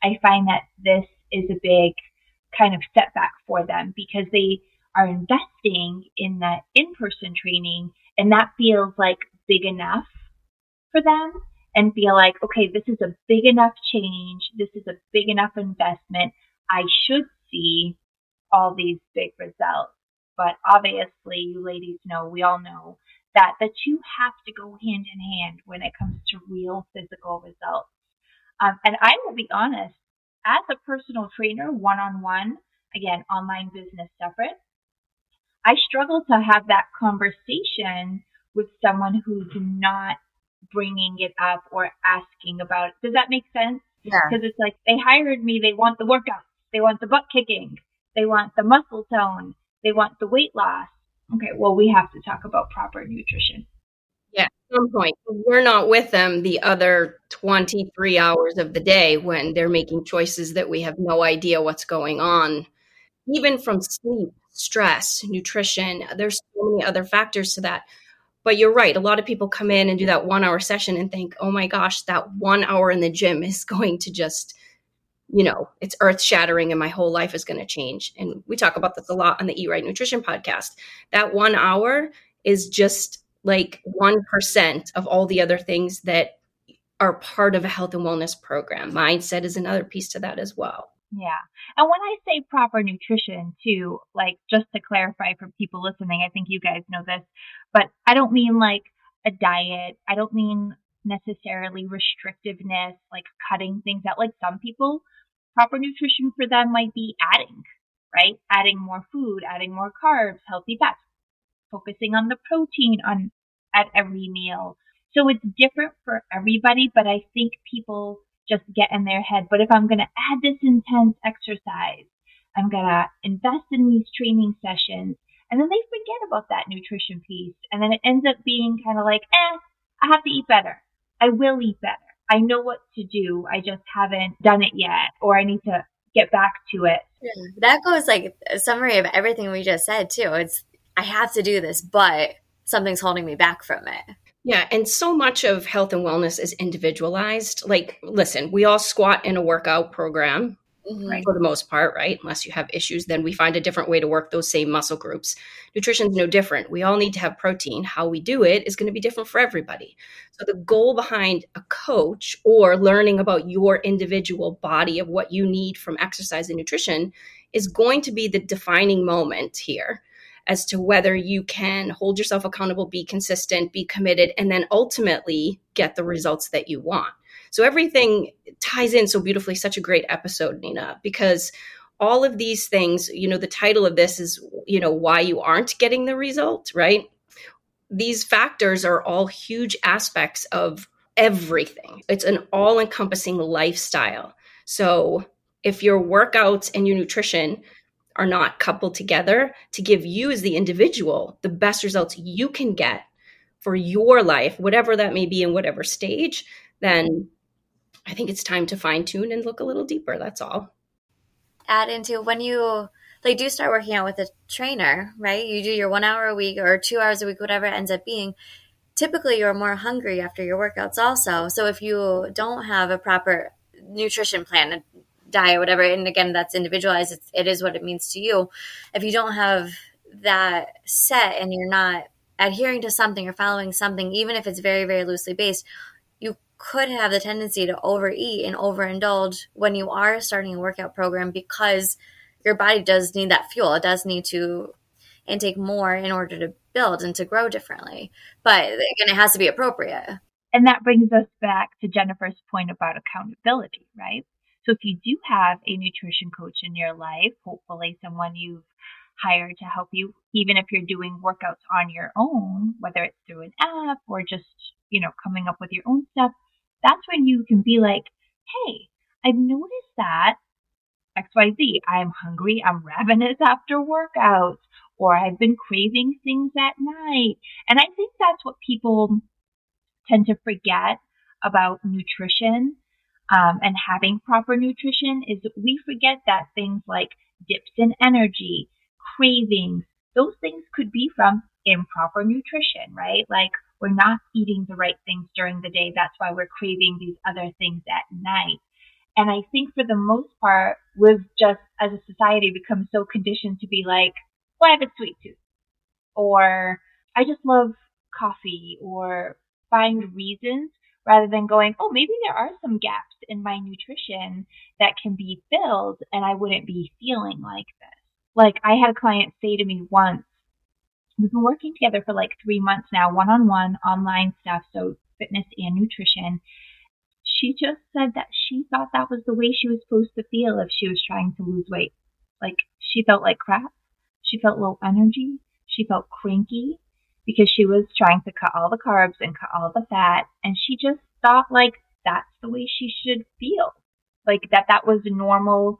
I find that this is a big kind of setback for them because they are investing in that in-person training and that feels like big enough for them and feel like, okay, this is a big enough change. This is a big enough investment. I should see all these big results. But obviously, you ladies know, we all know that the two have to go hand in hand when it comes to real physical results. Um, and I will be honest, as a personal trainer, one on one, again, online business separate, I struggle to have that conversation with someone who's not bringing it up or asking about it. Does that make sense? Yeah. Because it's like they hired me, they want the workouts, they want the butt kicking, they want the muscle tone, they want the weight loss. Okay, well, we have to talk about proper nutrition. Yeah, at some point. We're not with them the other 23 hours of the day when they're making choices that we have no idea what's going on. Even from sleep, stress, nutrition, there's so many other factors to that. But you're right. A lot of people come in and do that one hour session and think, oh my gosh, that one hour in the gym is going to just, you know, it's earth shattering and my whole life is going to change. And we talk about this a lot on the Eat Rite Nutrition podcast. That one hour is just like 1% of all the other things that are part of a health and wellness program. Mindset is another piece to that as well. Yeah. And when I say proper nutrition too, like just to clarify for people listening, I think you guys know this, but I don't mean like a diet. I don't mean necessarily restrictiveness, like cutting things out. Like some people, proper nutrition for them might be adding, right? Adding more food, adding more carbs, healthy fats, focusing on the protein on at every meal. So it's different for everybody, but I think people just get in their head, but if I'm going to add this intense exercise, I'm going to invest in these training sessions, and then they forget about that nutrition piece. And then it ends up being kind of like, eh, I have to eat better. I will eat better. I know what to do. I just haven't done it yet, or I need to get back to it. Yeah, that goes like a summary of everything we just said, too. It's, I have to do this, but something's holding me back from it. Yeah, and so much of health and wellness is individualized. Like, listen, we all squat in a workout program mm-hmm. for the most part, right? Unless you have issues, then we find a different way to work those same muscle groups. Nutrition's no different. We all need to have protein. How we do it is going to be different for everybody. So the goal behind a coach or learning about your individual body of what you need from exercise and nutrition is going to be the defining moment here as to whether you can hold yourself accountable, be consistent, be committed, and then ultimately get the results that you want. So everything ties in so beautifully. Such a great episode, Nina, because all of these things, you know, the title of this is, you know, why you aren't getting the result, right? These factors are all huge aspects of everything. It's an all encompassing lifestyle. So if your workouts and your nutrition are not coupled together to give you as the individual the best results you can get for your life, whatever that may be in whatever stage, then I think it's time to fine tune and look a little deeper. That's all. Add into when you like do start working out with a trainer, right? You do your one hour a week or two hours a week, whatever it ends up being. Typically, you're more hungry after your workouts, also. So if you don't have a proper nutrition plan, diet, whatever. And again, that's individualized. It's, it is what it means to you. If you don't have that set and you're not adhering to something or following something, even if it's very, very loosely based, could have the tendency to overeat and overindulge when you are starting a workout program because your body does need that fuel. It does need to intake more in order to build and to grow differently. But again, it has to be appropriate. And that brings us back to Jennifer's point about accountability, right? So if you do have a nutrition coach in your life, hopefully someone you've hired to help you, even if you're doing workouts on your own, whether it's through an app or just, you know, coming up with your own stuff, that's when you can be like, hey, I've noticed that XYZ, I'm hungry, I'm ravenous after workouts, or I've been craving things at night. And I think that's what people tend to forget about nutrition um, and having proper nutrition is we forget that things like dips in energy, cravings, those things could be from improper nutrition, right? Like we're not eating the right things during the day. That's why we're craving these other things at night. And I think for the most part, we've just, as a society, become so conditioned to be like, well, I have a sweet tooth. Or I just love coffee or find reasons rather than going, oh, maybe there are some gaps in my nutrition that can be filled and I wouldn't be feeling like this. Like I had a client say to me once, we've been working together for like three months now, one on one online stuff, so fitness and nutrition. she just said that she thought that was the way she was supposed to feel if she was trying to lose weight. Like she felt like crap. She felt low energy. She felt cranky because she was trying to cut all the carbs and cut all the fat. And she just thought like that's the way she should feel. Like that that was a normal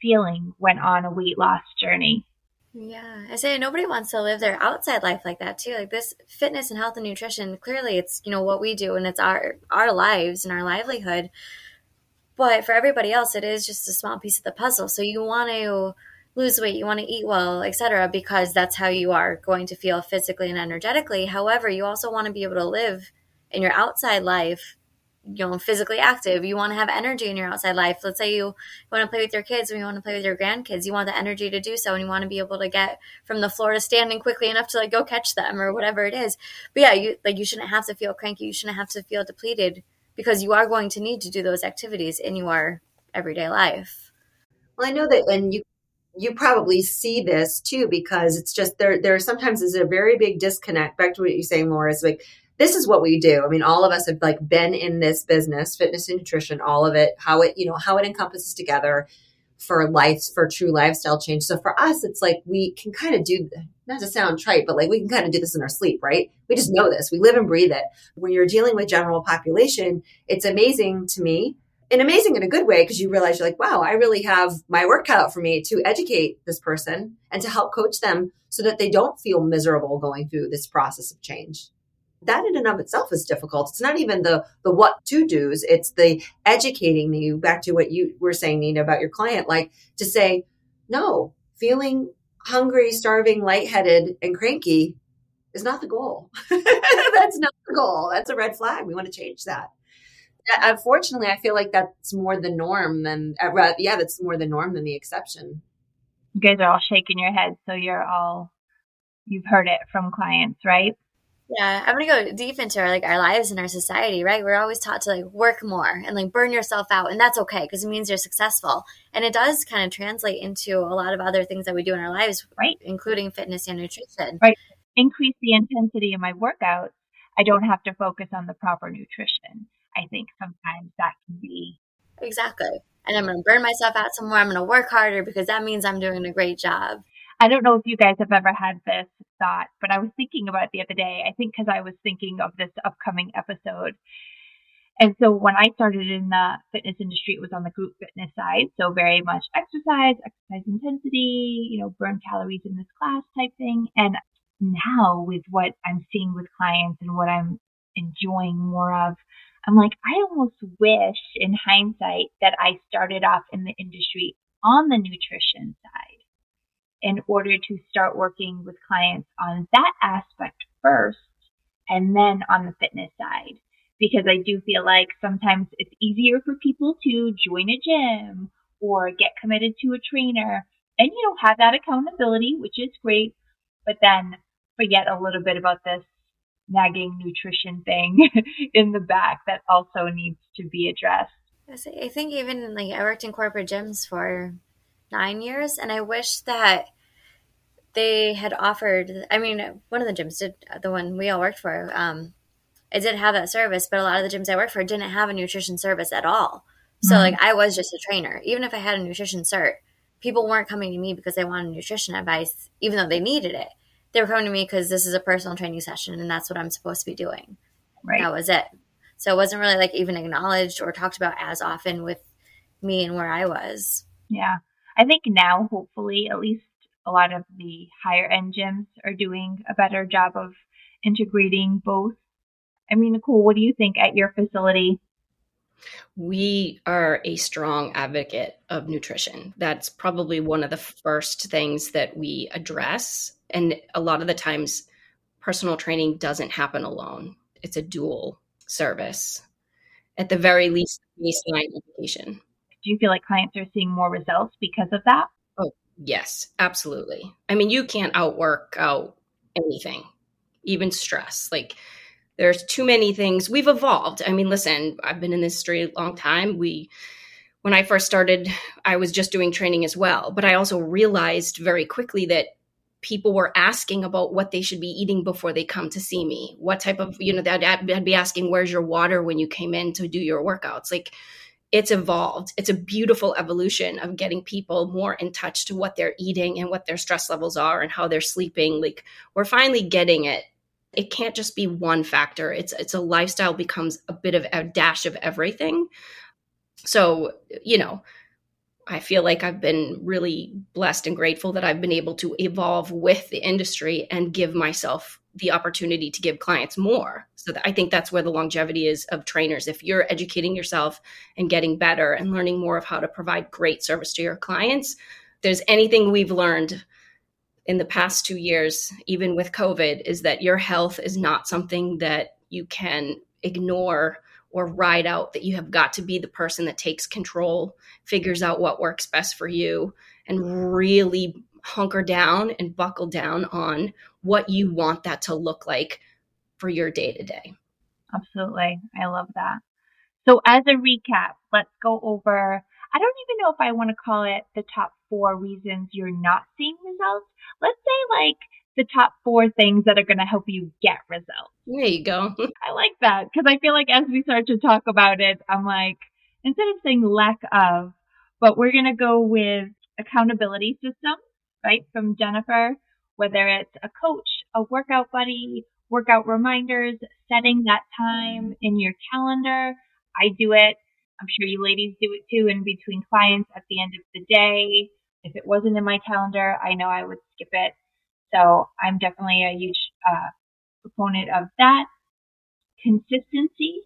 feeling when on a weight loss journey. Yeah, I say nobody wants to live their outside life like that too. Like this fitness and health and nutrition, clearly it's, you know, what we do and it's our our lives and our livelihood. But for everybody else it is just a small piece of the puzzle. So you want to lose weight, you want to eat well, etc., because that's how you are going to feel physically and energetically. However, you also want to be able to live in your outside life you know physically active you want to have energy in your outside life. Let's say you want to play with your kids or you want to play with your grandkids you want the energy to do so and you want to be able to get from the floor to standing quickly enough to like go catch them or whatever it is. But yeah you like you shouldn't have to feel cranky you shouldn't have to feel depleted because you are going to need to do those activities in your everyday life. Well i know that and you you probably see this too because it's just there there sometimes is a very big disconnect back to what you're saying laura is like this is what we do. I mean, all of us have like been in this business, fitness and nutrition, all of it, how it, you know, how it encompasses together for life, for true lifestyle change. So for us, it's like we can kind of do, not to sound trite, but like we can kind of do this in our sleep, right? We just know this. We live and breathe it. When you're dealing with general population, it's amazing to me and amazing in a good way because you realize you're like, wow, I really have my work cut out for me to educate this person and to help coach them so that they don't feel miserable going through this process of change that in and of itself is difficult. It's not even the the what to do's. It's the educating you back to what you were saying, Nina, about your client, like to say, no, feeling hungry, starving, lightheaded, and cranky is not the goal. that's not the goal. That's a red flag. We want to change that. Unfortunately, I feel like that's more the norm than, uh, yeah, that's more the norm than the exception. You guys are all shaking your heads, so you're all, you've heard it from clients, right? Yeah, I'm gonna go deep into our like our lives and our society, right? We're always taught to like work more and like burn yourself out, and that's okay because it means you're successful. And it does kind of translate into a lot of other things that we do in our lives, right? Including fitness and nutrition. Right. Increase the intensity of my workouts. I don't have to focus on the proper nutrition. I think sometimes that can be exactly. And I'm gonna burn myself out some more. I'm gonna work harder because that means I'm doing a great job. I don't know if you guys have ever had this thought, but I was thinking about it the other day. I think because I was thinking of this upcoming episode. And so when I started in the fitness industry, it was on the group fitness side. So very much exercise, exercise intensity, you know, burn calories in this class type thing. And now with what I'm seeing with clients and what I'm enjoying more of, I'm like, I almost wish in hindsight that I started off in the industry on the nutrition side in order to start working with clients on that aspect first and then on the fitness side. Because I do feel like sometimes it's easier for people to join a gym or get committed to a trainer and, you know, have that accountability, which is great, but then forget a little bit about this nagging nutrition thing in the back that also needs to be addressed. I think even like I worked in corporate gyms for nine years, and I wish that they had offered. I mean, one of the gyms did the one we all worked for. Um, it did have that service, but a lot of the gyms I worked for didn't have a nutrition service at all. So mm-hmm. like I was just a trainer. Even if I had a nutrition cert, people weren't coming to me because they wanted nutrition advice, even though they needed it. They were coming to me because this is a personal training session and that's what I'm supposed to be doing. Right. That was it. So it wasn't really like even acknowledged or talked about as often with me and where I was. Yeah. I think now, hopefully, at least a lot of the higher end gyms are doing a better job of integrating both. I mean, Nicole, what do you think at your facility? We are a strong advocate of nutrition. That's probably one of the first things that we address. And a lot of the times, personal training doesn't happen alone, it's a dual service. At the very least, baseline education. Do you feel like clients are seeing more results because of that? Oh, yes, absolutely. I mean, you can't outwork out anything, even stress. Like, there's too many things. We've evolved. I mean, listen, I've been in this industry a long time. We, when I first started, I was just doing training as well. But I also realized very quickly that people were asking about what they should be eating before they come to see me. What type of, you know, I'd, I'd be asking, where's your water when you came in to do your workouts? Like, it's evolved. It's a beautiful evolution of getting people more in touch to what they're eating and what their stress levels are and how they're sleeping. Like, we're finally getting it. It can't just be one factor. It's it's a lifestyle becomes a bit of a dash of everything. So, you know, I feel like I've been really blessed and grateful that I've been able to evolve with the industry and give myself the opportunity to give clients more. So I think that's where the longevity is of trainers. If you're educating yourself and getting better and learning more of how to provide great service to your clients, there's anything we've learned in the past 2 years even with COVID is that your health is not something that you can ignore or ride out that you have got to be the person that takes control, figures out what works best for you, and really hunker down and buckle down on what you want that to look like for your day to day. Absolutely. I love that. So, as a recap, let's go over. I don't even know if I want to call it the top four reasons you're not seeing results. Let's say, like, the top four things that are going to help you get results. There you go. I like that because I feel like as we start to talk about it, I'm like, instead of saying lack of, but we're going to go with accountability system, right? From Jennifer, whether it's a coach, a workout buddy, workout reminders, setting that time in your calendar. I do it. I'm sure you ladies do it too in between clients at the end of the day. If it wasn't in my calendar, I know I would skip it so I'm definitely a huge uh, proponent of that consistency.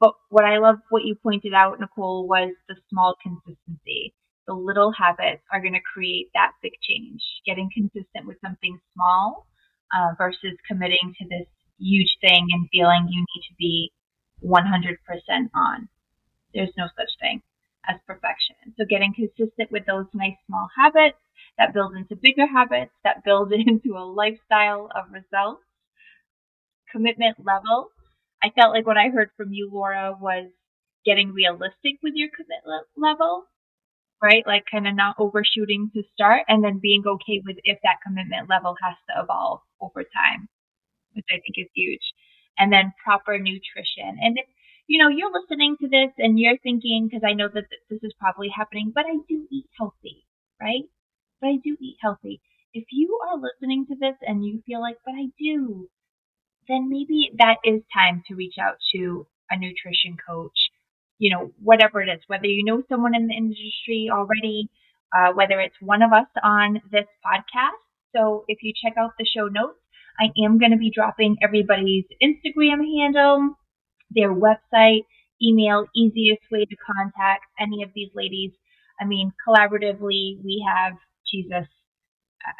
But what I love, what you pointed out, Nicole, was the small consistency. The little habits are going to create that big change. Getting consistent with something small uh, versus committing to this huge thing and feeling you need to be 100% on. There's no such thing as perfection. So getting consistent with those nice small habits that build into bigger habits, that build into a lifestyle of results. Commitment level. I felt like what I heard from you, Laura, was getting realistic with your commitment level, right? Like kind of not overshooting to start and then being okay with if that commitment level has to evolve over time, which I think is huge. And then proper nutrition. And if, you know, you're listening to this and you're thinking, because I know that this is probably happening, but I do eat healthy, right? but I do eat healthy. If you are listening to this and you feel like, but I do, then maybe that is time to reach out to a nutrition coach, you know, whatever it is, whether you know someone in the industry already, uh, whether it's one of us on this podcast. So if you check out the show notes, I am going to be dropping everybody's Instagram handle, their website, email, easiest way to contact any of these ladies. I mean, collaboratively, we have Jesus.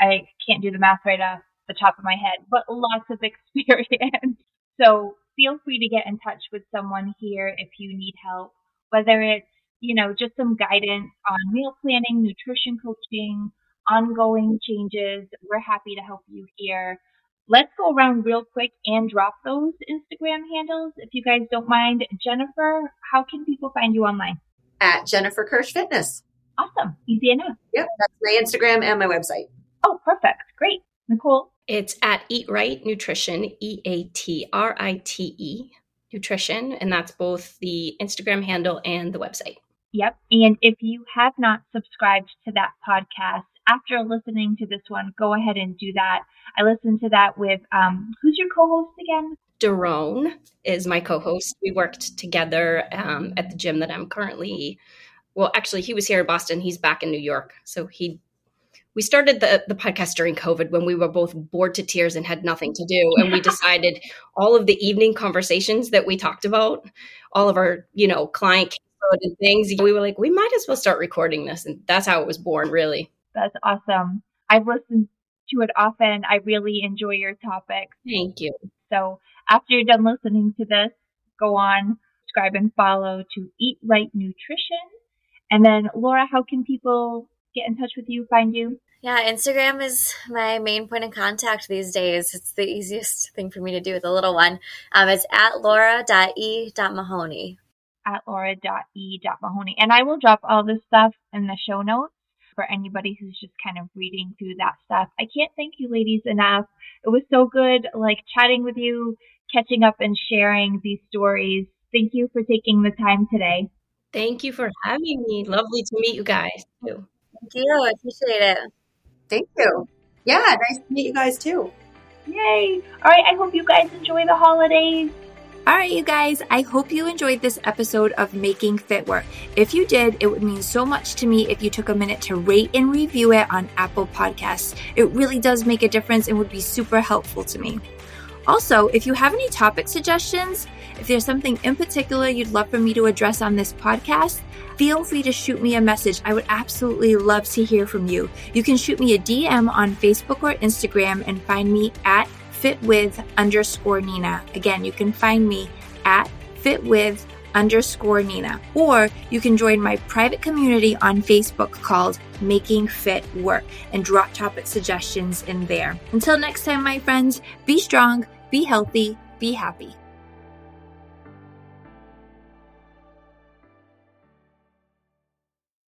I can't do the math right off the top of my head, but lots of experience. so feel free to get in touch with someone here if you need help, whether it's, you know, just some guidance on meal planning, nutrition coaching, ongoing changes. We're happy to help you here. Let's go around real quick and drop those Instagram handles if you guys don't mind. Jennifer, how can people find you online? At Jennifer Kirsch Fitness. Awesome. Easy enough. Yep. That's my Instagram and my website. Oh, perfect. Great. Nicole? It's at Eat Rite Nutrition, E A T R I T E Nutrition. And that's both the Instagram handle and the website. Yep. And if you have not subscribed to that podcast, after listening to this one, go ahead and do that. I listened to that with, um, who's your co host again? Daron is my co host. We worked together um, at the gym that I'm currently well, actually, he was here in Boston. He's back in New York. So he, we started the, the podcast during COVID when we were both bored to tears and had nothing to do. And we decided all of the evening conversations that we talked about, all of our, you know, client and things, we were like, we might as well start recording this. And that's how it was born, really. That's awesome. I've listened to it often. I really enjoy your topics. Thank you. So after you're done listening to this, go on, subscribe and follow to Eat Rite Nutrition and then, Laura, how can people get in touch with you, find you? Yeah, Instagram is my main point of contact these days. It's the easiest thing for me to do with a little one. Um, it's at laura.e.mahoney. At laura.e.mahoney. And I will drop all this stuff in the show notes. for anybody who's just kind of reading through that stuff. I can't thank you ladies enough. It was so good, like chatting with you, catching up and sharing these stories. Thank you for taking the time today. Thank you for having me. Lovely to meet you guys too. Thank you. I appreciate it. Thank you. Yeah, nice to meet you guys too. Yay. All right. I hope you guys enjoy the holidays. All right, you guys, I hope you enjoyed this episode of Making Fit Work. If you did, it would mean so much to me if you took a minute to rate and review it on Apple Podcasts. It really does make a difference and would be super helpful to me. Also, if you have any topic suggestions, if there's something in particular you'd love for me to address on this podcast, feel free to shoot me a message. I would absolutely love to hear from you. You can shoot me a DM on Facebook or Instagram and find me at fitwith underscore Nina. Again, you can find me at fitwith underscore Nina. Or you can join my private community on Facebook called Making Fit Work and drop topic suggestions in there. Until next time, my friends, be strong, be healthy, be happy.